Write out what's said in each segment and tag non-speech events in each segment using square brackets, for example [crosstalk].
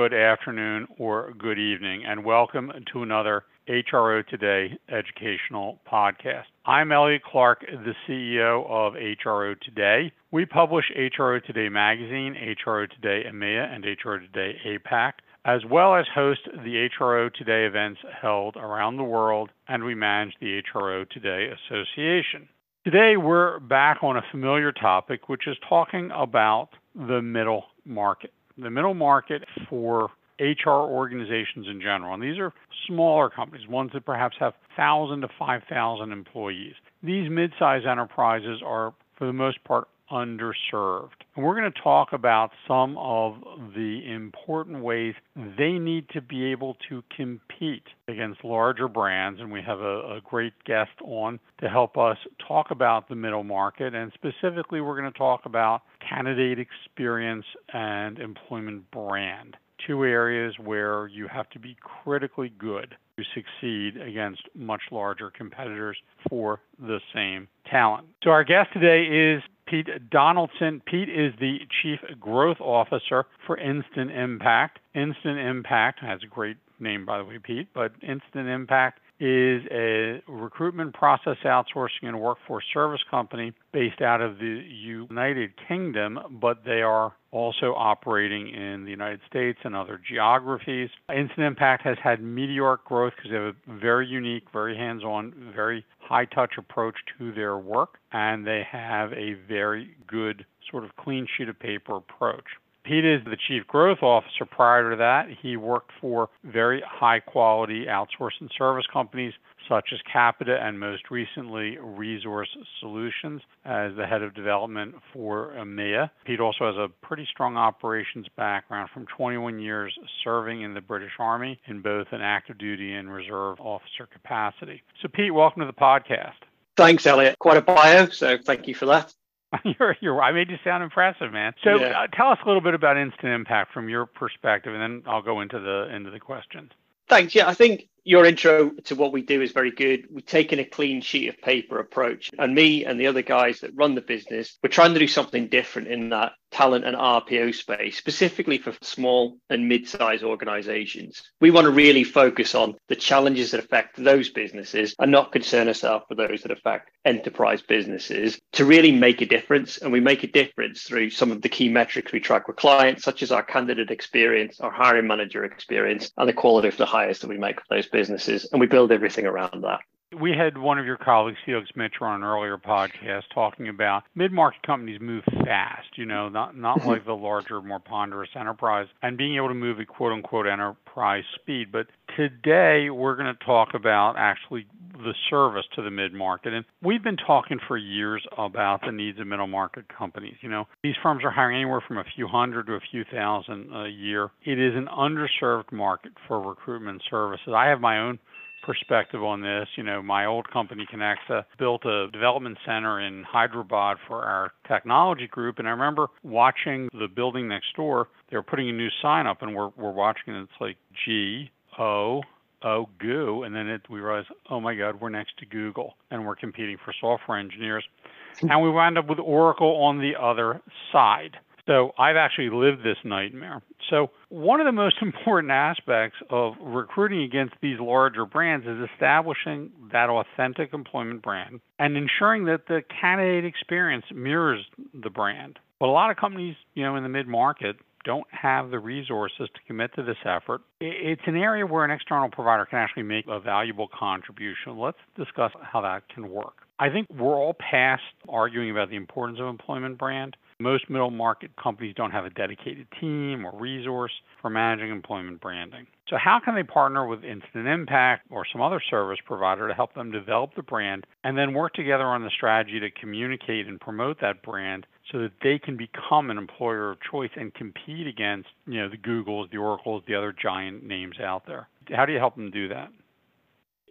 good afternoon, or good evening, and welcome to another HRO Today educational podcast. I'm Elliot Clark, the CEO of HRO Today. We publish HRO Today magazine, HRO Today EMEA, and HRO Today APAC, as well as host the HRO Today events held around the world, and we manage the HRO Today Association. Today, we're back on a familiar topic, which is talking about the middle market. The middle market for HR organizations in general. And these are smaller companies, ones that perhaps have 1,000 to 5,000 employees. These mid sized enterprises are, for the most part, underserved. And we're going to talk about some of the important ways they need to be able to compete against larger brands. And we have a, a, great guest on to help us talk about the middle market. And specifically, we're going to talk about candidate experience and employment brand two areas where you have to be critically good to succeed against much larger competitors for the same talent. So, our guest today is Pete Donaldson. Pete is the Chief Growth Officer for Instant Impact. Instant Impact has a great name, by the way, Pete, but Instant Impact is a recruitment process outsourcing and workforce service company based out of the United Kingdom, but they are also operating in the United States and other geographies. Instant Impact has had meteoric growth because they have a very unique, very hands on, very high touch approach to their work, and they have a very good sort of clean sheet of paper approach. Pete is the chief growth officer. Prior to that, he worked for very high quality outsourcing service companies such as Capita and most recently Resource Solutions as the head of development for EMEA. Pete also has a pretty strong operations background from 21 years serving in the British Army in both an active duty and reserve officer capacity. So, Pete, welcome to the podcast. Thanks, Elliot. Quite a bio, so thank you for that. [laughs] you're, you're, I made you sound impressive, man. So yeah. uh, tell us a little bit about Instant Impact from your perspective, and then I'll go into the into the questions. Thanks. Yeah, I think your intro to what we do is very good. We've taken a clean sheet of paper approach, and me and the other guys that run the business, we're trying to do something different in that talent and RPO space, specifically for small and mid sized organizations. We want to really focus on the challenges that affect those businesses and not concern ourselves with those that affect enterprise businesses to really make a difference. And we make a difference through some of the key metrics we track with clients, such as our candidate experience, our hiring manager experience, and the quality of the hires that we make for those businesses, and we build everything around that. We had one of your colleagues, Felix Mitchell, on an earlier podcast talking about mid-market companies move fast, you know, not not mm-hmm. like the larger, more ponderous enterprise, and being able to move at quote unquote enterprise speed. But today we're going to talk about actually the service to the mid-market. And we've been talking for years about the needs of middle market companies. You know, these firms are hiring anywhere from a few hundred to a few thousand a year. It is an underserved market for recruitment services. I have my own perspective on this. You know, my old company, Connexa, built a development center in Hyderabad for our technology group. And I remember watching the building next door. They were putting a new sign up, and we're, we're watching, it's like G O O Goo. And then it, we realized, oh my God, we're next to Google, and we're competing for software engineers. [laughs] and we wound up with Oracle on the other side. So I've actually lived this nightmare. So one of the most [laughs] important aspects of recruiting against these larger brands is establishing that authentic employment brand and ensuring that the candidate experience mirrors the brand. But a lot of companies, you know, in the mid market don't have the resources to commit to this effort. It's an area where an external provider can actually make a valuable contribution. Let's discuss how that can work. I think we're all past arguing about the importance of employment brand. Most middle market companies don't have a dedicated team or resource for managing employment branding. So, how can they partner with Instant Impact or some other service provider to help them develop the brand and then work together on the strategy to communicate and promote that brand so that they can become an employer of choice and compete against, you know, the Googles, the Oracles, the other giant names out there? How do you help them do that?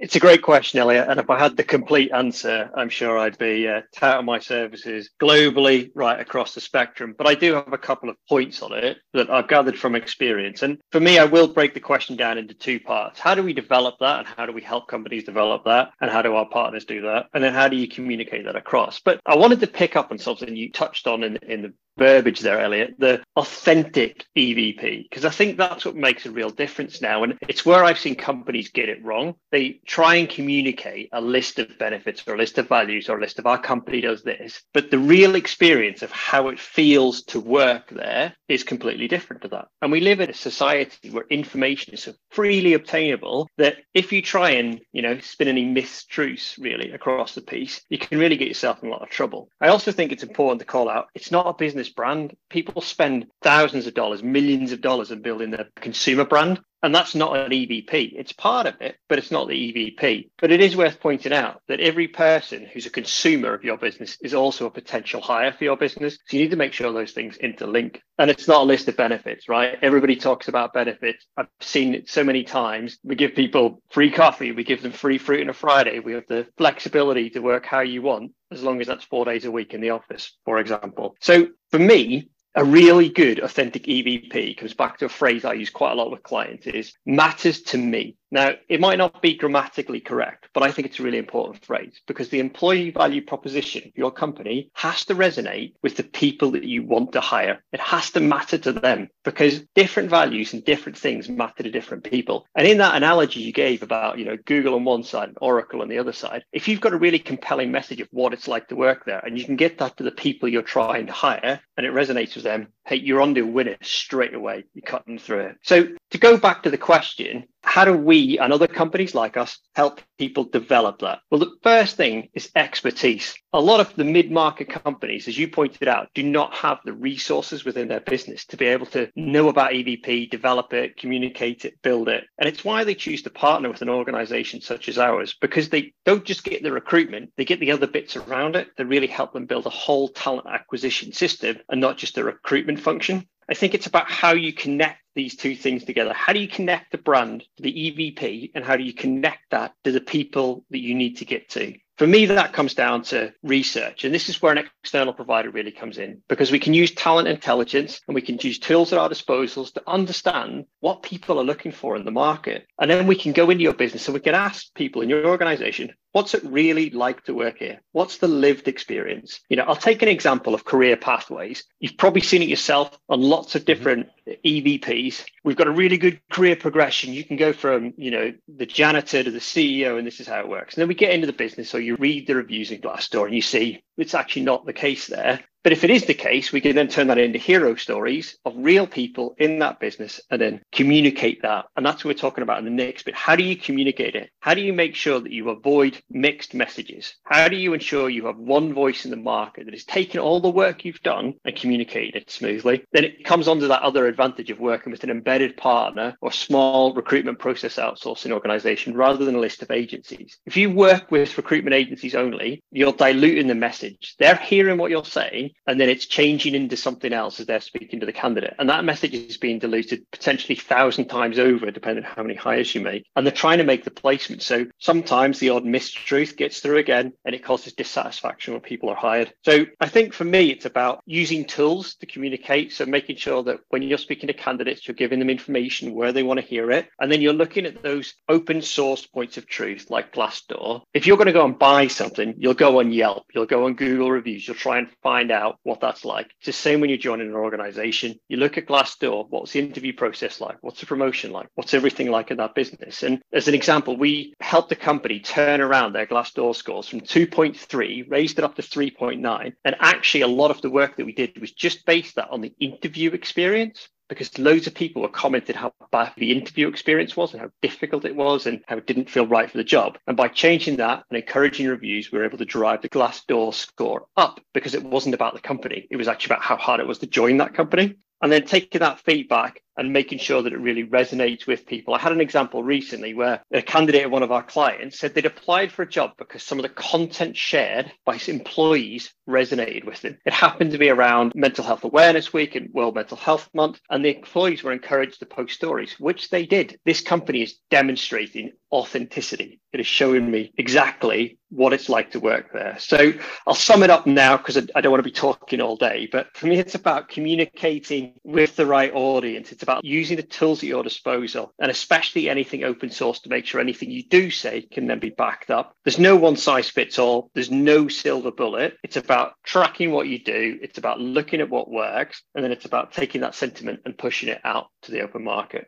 It's a great question, Elliot. And if I had the complete answer, I'm sure I'd be uh, touting my services globally, right across the spectrum. But I do have a couple of points on it that I've gathered from experience. And for me, I will break the question down into two parts. How do we develop that? And how do we help companies develop that? And how do our partners do that? And then how do you communicate that across? But I wanted to pick up on something you touched on in, in the verbiage there, Elliot, the authentic EVP, because I think that's what makes a real difference now. And it's where I've seen companies get it wrong. They try and communicate a list of benefits or a list of values or a list of our company does this, but the real experience of how it feels to work there is completely different to that. And we live in a society where information is freely obtainable that if you try and, you know, spin any mistruths really across the piece, you can really get yourself in a lot of trouble. I also think it's important to call out it's not a business brand. People spend thousands of dollars, millions of dollars in building their consumer brand. And that's not an EVP. It's part of it, but it's not the EVP. But it is worth pointing out that every person who's a consumer of your business is also a potential hire for your business. So you need to make sure those things interlink. And it's not a list of benefits, right? Everybody talks about benefits. I've seen it so many times. We give people free coffee, we give them free fruit on a Friday. We have the flexibility to work how you want, as long as that's four days a week in the office, for example. So for me, a really good authentic EVP comes back to a phrase I use quite a lot with clients is matters to me. Now, it might not be grammatically correct, but I think it's a really important phrase because the employee value proposition of your company has to resonate with the people that you want to hire. It has to matter to them because different values and different things matter to different people. And in that analogy you gave about, you know, Google on one side and Oracle on the other side, if you've got a really compelling message of what it's like to work there and you can get that to the people you're trying to hire and it resonates with them, hey, you're on to win it straight away. You're cutting through it. So to go back to the question, how do we and other companies like us help people develop that? Well, the first thing is expertise. A lot of the mid market companies, as you pointed out, do not have the resources within their business to be able to know about EVP, develop it, communicate it, build it. And it's why they choose to partner with an organization such as ours, because they don't just get the recruitment, they get the other bits around it that really help them build a whole talent acquisition system and not just a recruitment function. I think it's about how you connect these two things together. How do you connect the brand to the EVP and how do you connect that to the people that you need to get to? For me, that comes down to research. And this is where an external provider really comes in because we can use talent intelligence and we can use tools at our disposals to understand what people are looking for in the market. And then we can go into your business and we can ask people in your organization, what's it really like to work here? What's the lived experience? You know, I'll take an example of career pathways. You've probably seen it yourself on lots of mm-hmm. different EVPs. We've got a really good career progression. You can go from, you know, the janitor to the CEO, and this is how it works. And then we get into the business, or you read the reviews in Glassdoor and you see it's actually not the case there. But if it is the case, we can then turn that into hero stories of real people in that business and then communicate that. And that's what we're talking about in the next bit. How do you communicate it? How do you make sure that you avoid mixed messages? How do you ensure you have one voice in the market that is taking all the work you've done and communicating it smoothly? Then it comes onto that other advantage of working with an embedded partner or small recruitment process outsourcing organization rather than a list of agencies. If you work with recruitment agencies only, you're diluting the message. They're hearing what you're saying and then it's changing into something else as they're speaking to the candidate. And that message is being diluted potentially thousand times over, depending on how many hires you make. And they're trying to make the placement. So sometimes the odd mistruth gets through again and it causes dissatisfaction when people are hired. So I think for me, it's about using tools to communicate. So making sure that when you're speaking to candidates, you're giving them information where they want to hear it. And then you're looking at those open source points of truth like Glassdoor. If you're going to go and buy something, you'll go on Yelp, you'll go on Google reviews, you'll try and find out what that's like. It's the same when you're joining an organization. You look at Glassdoor, what's the interview process like? What's the promotion like? What's everything like in that business? And as an example, we helped a company turn around their Glassdoor scores from 2.3, raised it up to 3.9. And actually, a lot of the work that we did was just based that on the interview experience because loads of people were commented how bad the interview experience was and how difficult it was and how it didn't feel right for the job. And by changing that and encouraging reviews, we were able to drive the Glassdoor score up because it wasn't about the company. It was actually about how hard it was to join that company. And then taking that feedback and making sure that it really resonates with people. I had an example recently where a candidate of one of our clients said they'd applied for a job because some of the content shared by employees resonated with them. It happened to be around Mental Health Awareness Week and World Mental Health Month, and the employees were encouraged to post stories, which they did. This company is demonstrating authenticity. It is showing me exactly what it's like to work there. So I'll sum it up now because I, I don't want to be talking all day. But for me, it's about communicating with the right audience. It's about using the tools at your disposal and especially anything open source to make sure anything you do say can then be backed up. There's no one size fits all. There's no silver bullet. It's about tracking what you do. It's about looking at what works. And then it's about taking that sentiment and pushing it out to the open market.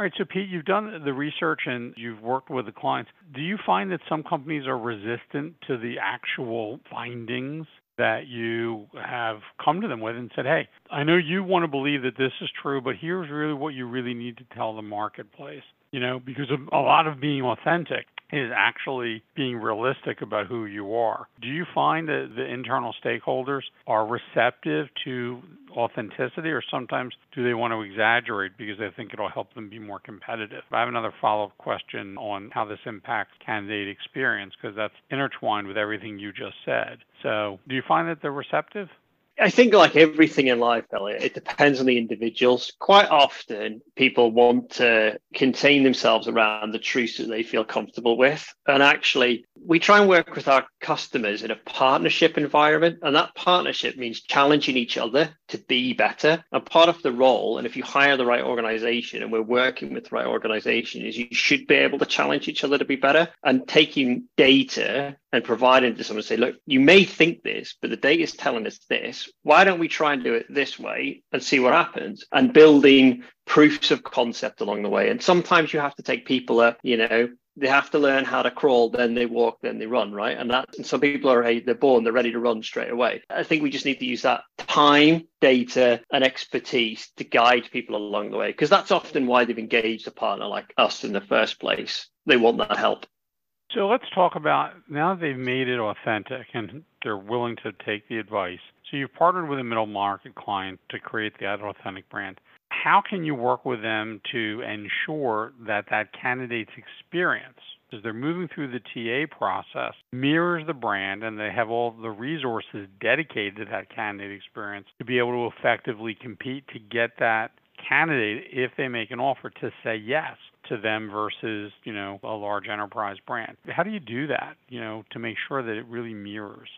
All right, so Pete, you've done the research and you've worked with the clients. Do you find that some companies are resistant to the actual findings that you have come to them with and said, hey, I know you want to believe that this is true, but here's really what you really need to tell the marketplace? You know, because a lot of being authentic is actually being realistic about who you are. Do you find that the internal stakeholders are receptive to authenticity, or sometimes do they want to exaggerate because they think it'll help them be more competitive? I have another follow up question on how this impacts candidate experience because that's intertwined with everything you just said. So, do you find that they're receptive? I think, like everything in life, Elliot, it depends on the individuals. Quite often, people want to contain themselves around the truths that they feel comfortable with. And actually, we try and work with our customers in a partnership environment. And that partnership means challenging each other to be better. And part of the role, and if you hire the right organization and we're working with the right organization, is you should be able to challenge each other to be better and taking data and providing to someone say, look, you may think this, but the data is telling us this. Why don't we try and do it this way and see what happens? And building proofs of concept along the way. And sometimes you have to take people up, you know, they have to learn how to crawl, then they walk, then they run, right? And that and some people are hey, they're born, they're ready to run straight away. I think we just need to use that time, data, and expertise to guide people along the way. Because that's often why they've engaged a partner like us in the first place. They want that help. So let's talk about now they've made it authentic and they're willing to take the advice. So you've partnered with a middle market client to create that authentic brand. How can you work with them to ensure that that candidate's experience, as they're moving through the TA process, mirrors the brand and they have all the resources dedicated to that candidate experience to be able to effectively compete to get that candidate, if they make an offer, to say yes to them versus, you know, a large enterprise brand. How do you do that, you know, to make sure that it really mirrors?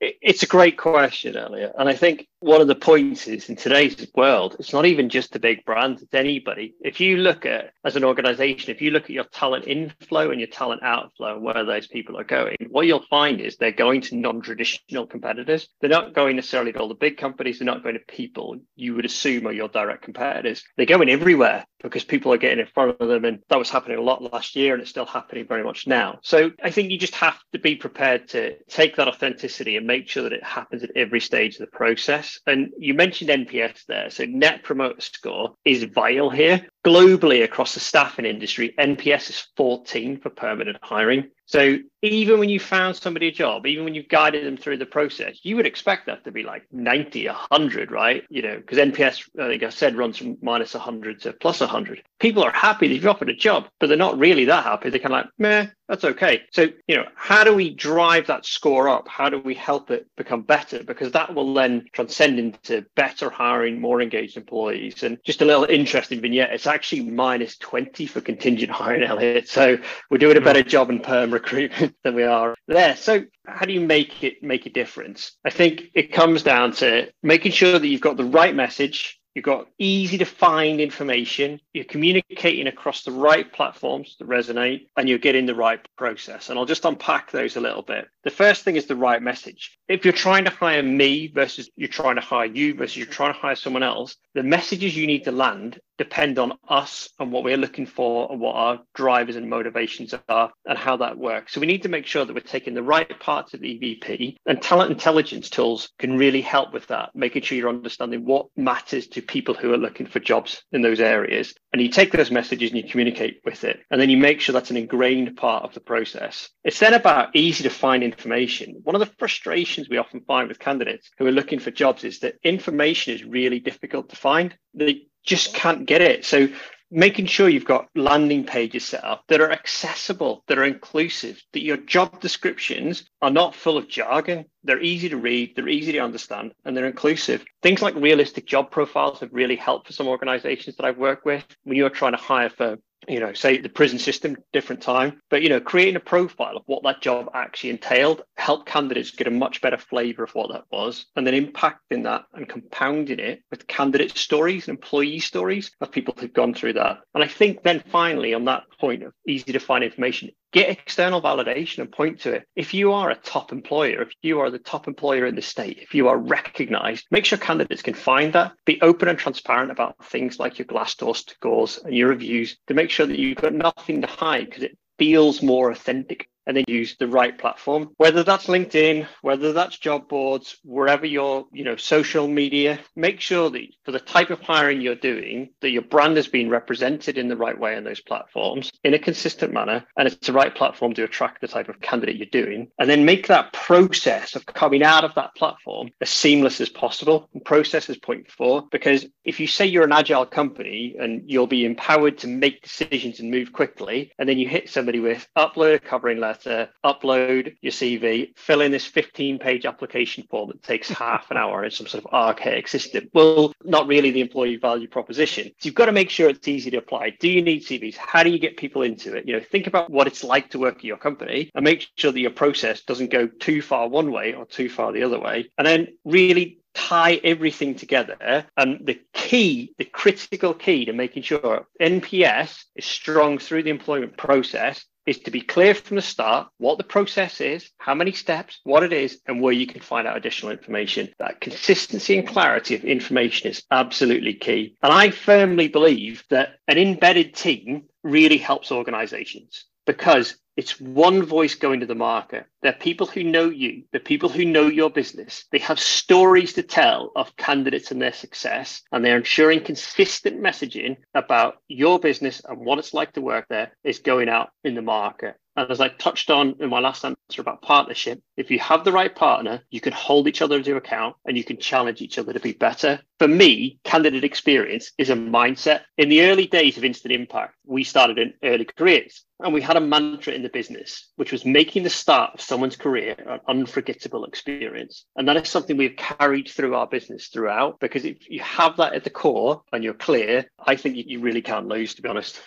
It's a great question, Elliot. And I think one of the points is in today's world, it's not even just the big brands, it's anybody. If you look at, as an organization, if you look at your talent inflow and your talent outflow and where those people are going, what you'll find is they're going to non traditional competitors. They're not going necessarily to all the big companies, they're not going to people you would assume are your direct competitors. They're going everywhere because people are getting in front of them. And that was happening a lot last year and it's still happening very much now. So I think you just have to be prepared to take that authenticity and make sure that it happens at every stage of the process. And you mentioned NPS there. So Net Promoter Score is vital here. Globally, across the staffing industry, NPS is 14 for permanent hiring. So even when you found somebody a job, even when you've guided them through the process, you would expect that to be like 90, 100, right? You know, because NPS, uh, I think I said, runs from minus 100 to plus 100. People are happy they've offered a job, but they're not really that happy. They're kind of like, meh, that's okay. So, you know, how do we drive that score up? How do we help it become better? Because that will then transcend into better hiring, more engaged employees. And just a little interesting vignette, it's actually minus 20 for contingent hiring, Elliot. So we're doing a better hmm. job in perm recruitment [laughs] than we are there. So how do you make it make a difference? I think it comes down to making sure that you've got the right message, You've got easy to find information. You're communicating across the right platforms that resonate, and you're getting the right process. And I'll just unpack those a little bit. The first thing is the right message. If you're trying to hire me versus you're trying to hire you versus you're trying to hire someone else, the messages you need to land depend on us and what we're looking for and what our drivers and motivations are and how that works. So we need to make sure that we're taking the right parts of the EVP and talent intelligence tools can really help with that, making sure you're understanding what matters to people who are looking for jobs in those areas. And you take those messages and you communicate with it. And then you make sure that's an ingrained part of the process. It's then about easy to find information. One of the frustrations we often find with candidates who are looking for jobs is that information is really difficult to find. They just can't get it. So making sure you've got landing pages set up that are accessible, that are inclusive, that your job descriptions are not full of jargon. They're easy to read, they're easy to understand, and they're inclusive. Things like realistic job profiles have really helped for some organizations that I've worked with when you're trying to hire for you know, say the prison system, different time. But, you know, creating a profile of what that job actually entailed helped candidates get a much better flavor of what that was. And then impacting that and compounding it with candidate stories and employee stories of people who've gone through that. And I think then finally, on that point of easy to find information, get external validation and point to it. If you are a top employer, if you are the top employer in the state, if you are recognized, make sure candidates can find that. Be open and transparent about things like your Glassdoor scores and your reviews to make sure that you've got nothing to hide because it feels more authentic and then use the right platform. Whether that's linkedin whether that's job boards wherever your you know social media make sure that for the type of hiring you're doing that your brand has been represented in the right way on those platforms in a consistent manner and it's the right platform to attract the type of candidate you're doing. And then make that process of coming out of that platform as seamless as possible. And process is point four because if you say you're an agile company and you'll be empowered to make decisions and move quickly and then you hit somebody with upload a covering letter letter, upload your CV, fill in this 15 page application form that takes half an hour in some sort of archaic system. Well, not really the employee value proposition. So you've got to make sure it's easy to apply. Do you need CVs? How do you get people into it? You know, think about what it's like to work at your company and make sure that your process doesn't go too far one way or too far the other way. And then really tie everything together. And the key, the critical key to making sure NPS is strong through the employment process is to be clear from the start what the process is, how many steps, what it is, and where you can find out additional information. That consistency and clarity of information is absolutely key. And I firmly believe that an embedded team really helps organizations because it's one voice going to the market. They're people who know you, the people who know your business. They have stories to tell of candidates and their success, and they're ensuring consistent messaging about your business and what it's like to work there is going out in the market. And as I touched on in my last answer about partnership, if you have the right partner, you can hold each other to account and you can challenge each other to be better. For me, candidate experience is a mindset. In the early days of Instant Impact, we started in early careers and we had a mantra in the business, which was making the start of someone's career an unforgettable experience. And that is something we've carried through our business throughout because if you have that at the core and you're clear, I think you really can't lose, to be honest.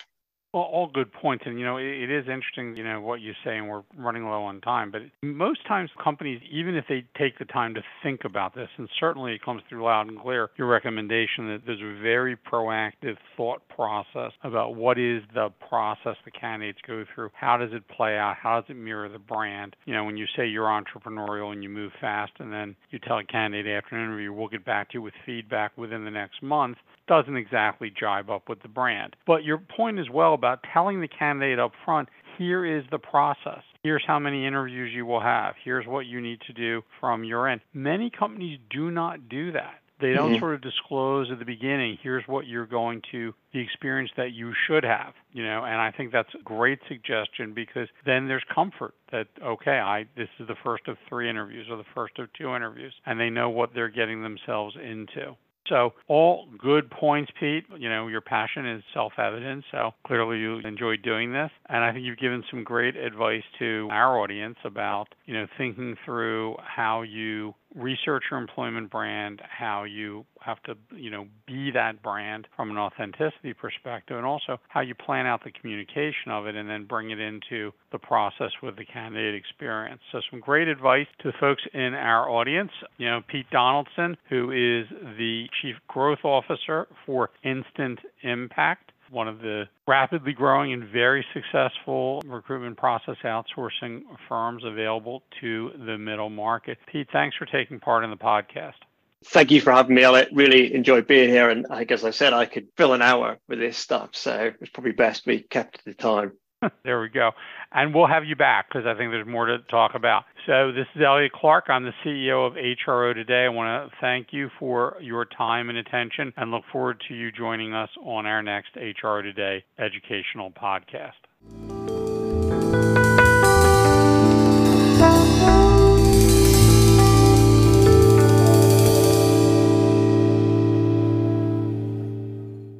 Well, all good points, and you know it, it is interesting, you know what you say, and we're running low on time. But most times, companies, even if they take the time to think about this, and certainly it comes through loud and clear, your recommendation that there's a very proactive thought process about what is the process the candidates go through, how does it play out, how does it mirror the brand. You know, when you say you're entrepreneurial and you move fast, and then you tell a candidate after an interview, we'll get back to you with feedback within the next month, doesn't exactly jibe up with the brand. But your point as well about telling the candidate up front here is the process. Here's how many interviews you will have. Here's what you need to do from your end. Many companies do not do that. They don't mm-hmm. sort of disclose at the beginning, here's what you're going to, the experience that you should have, you know, and I think that's a great suggestion because then there's comfort that, okay, I, this is the first of three interviews or the first of two interviews, and they know what they're getting themselves into. So, all good points, Pete. You know, your passion is self evident. So, clearly you enjoy doing this. And I think you've given some great advice to our audience about, you know, thinking through how you research your employment brand, how you have to, you know, be that brand from an authenticity perspective, and also how you plan out the communication of it and then bring it into the process with the candidate experience. So some great advice to folks in our audience. You know, Pete Donaldson, who is the Chief Growth Officer for Instant Impact one of the rapidly growing and very successful recruitment process outsourcing firms available to the middle market. Pete, thanks for taking part in the podcast. Thank you for having me. I really enjoyed being here. And like as I said, I could fill an hour with this stuff. So it's probably best we kept the time. There we go. And we'll have you back because I think there's more to talk about. So, this is Elliot Clark. I'm the CEO of HRO Today. I want to thank you for your time and attention and look forward to you joining us on our next HRO Today educational podcast.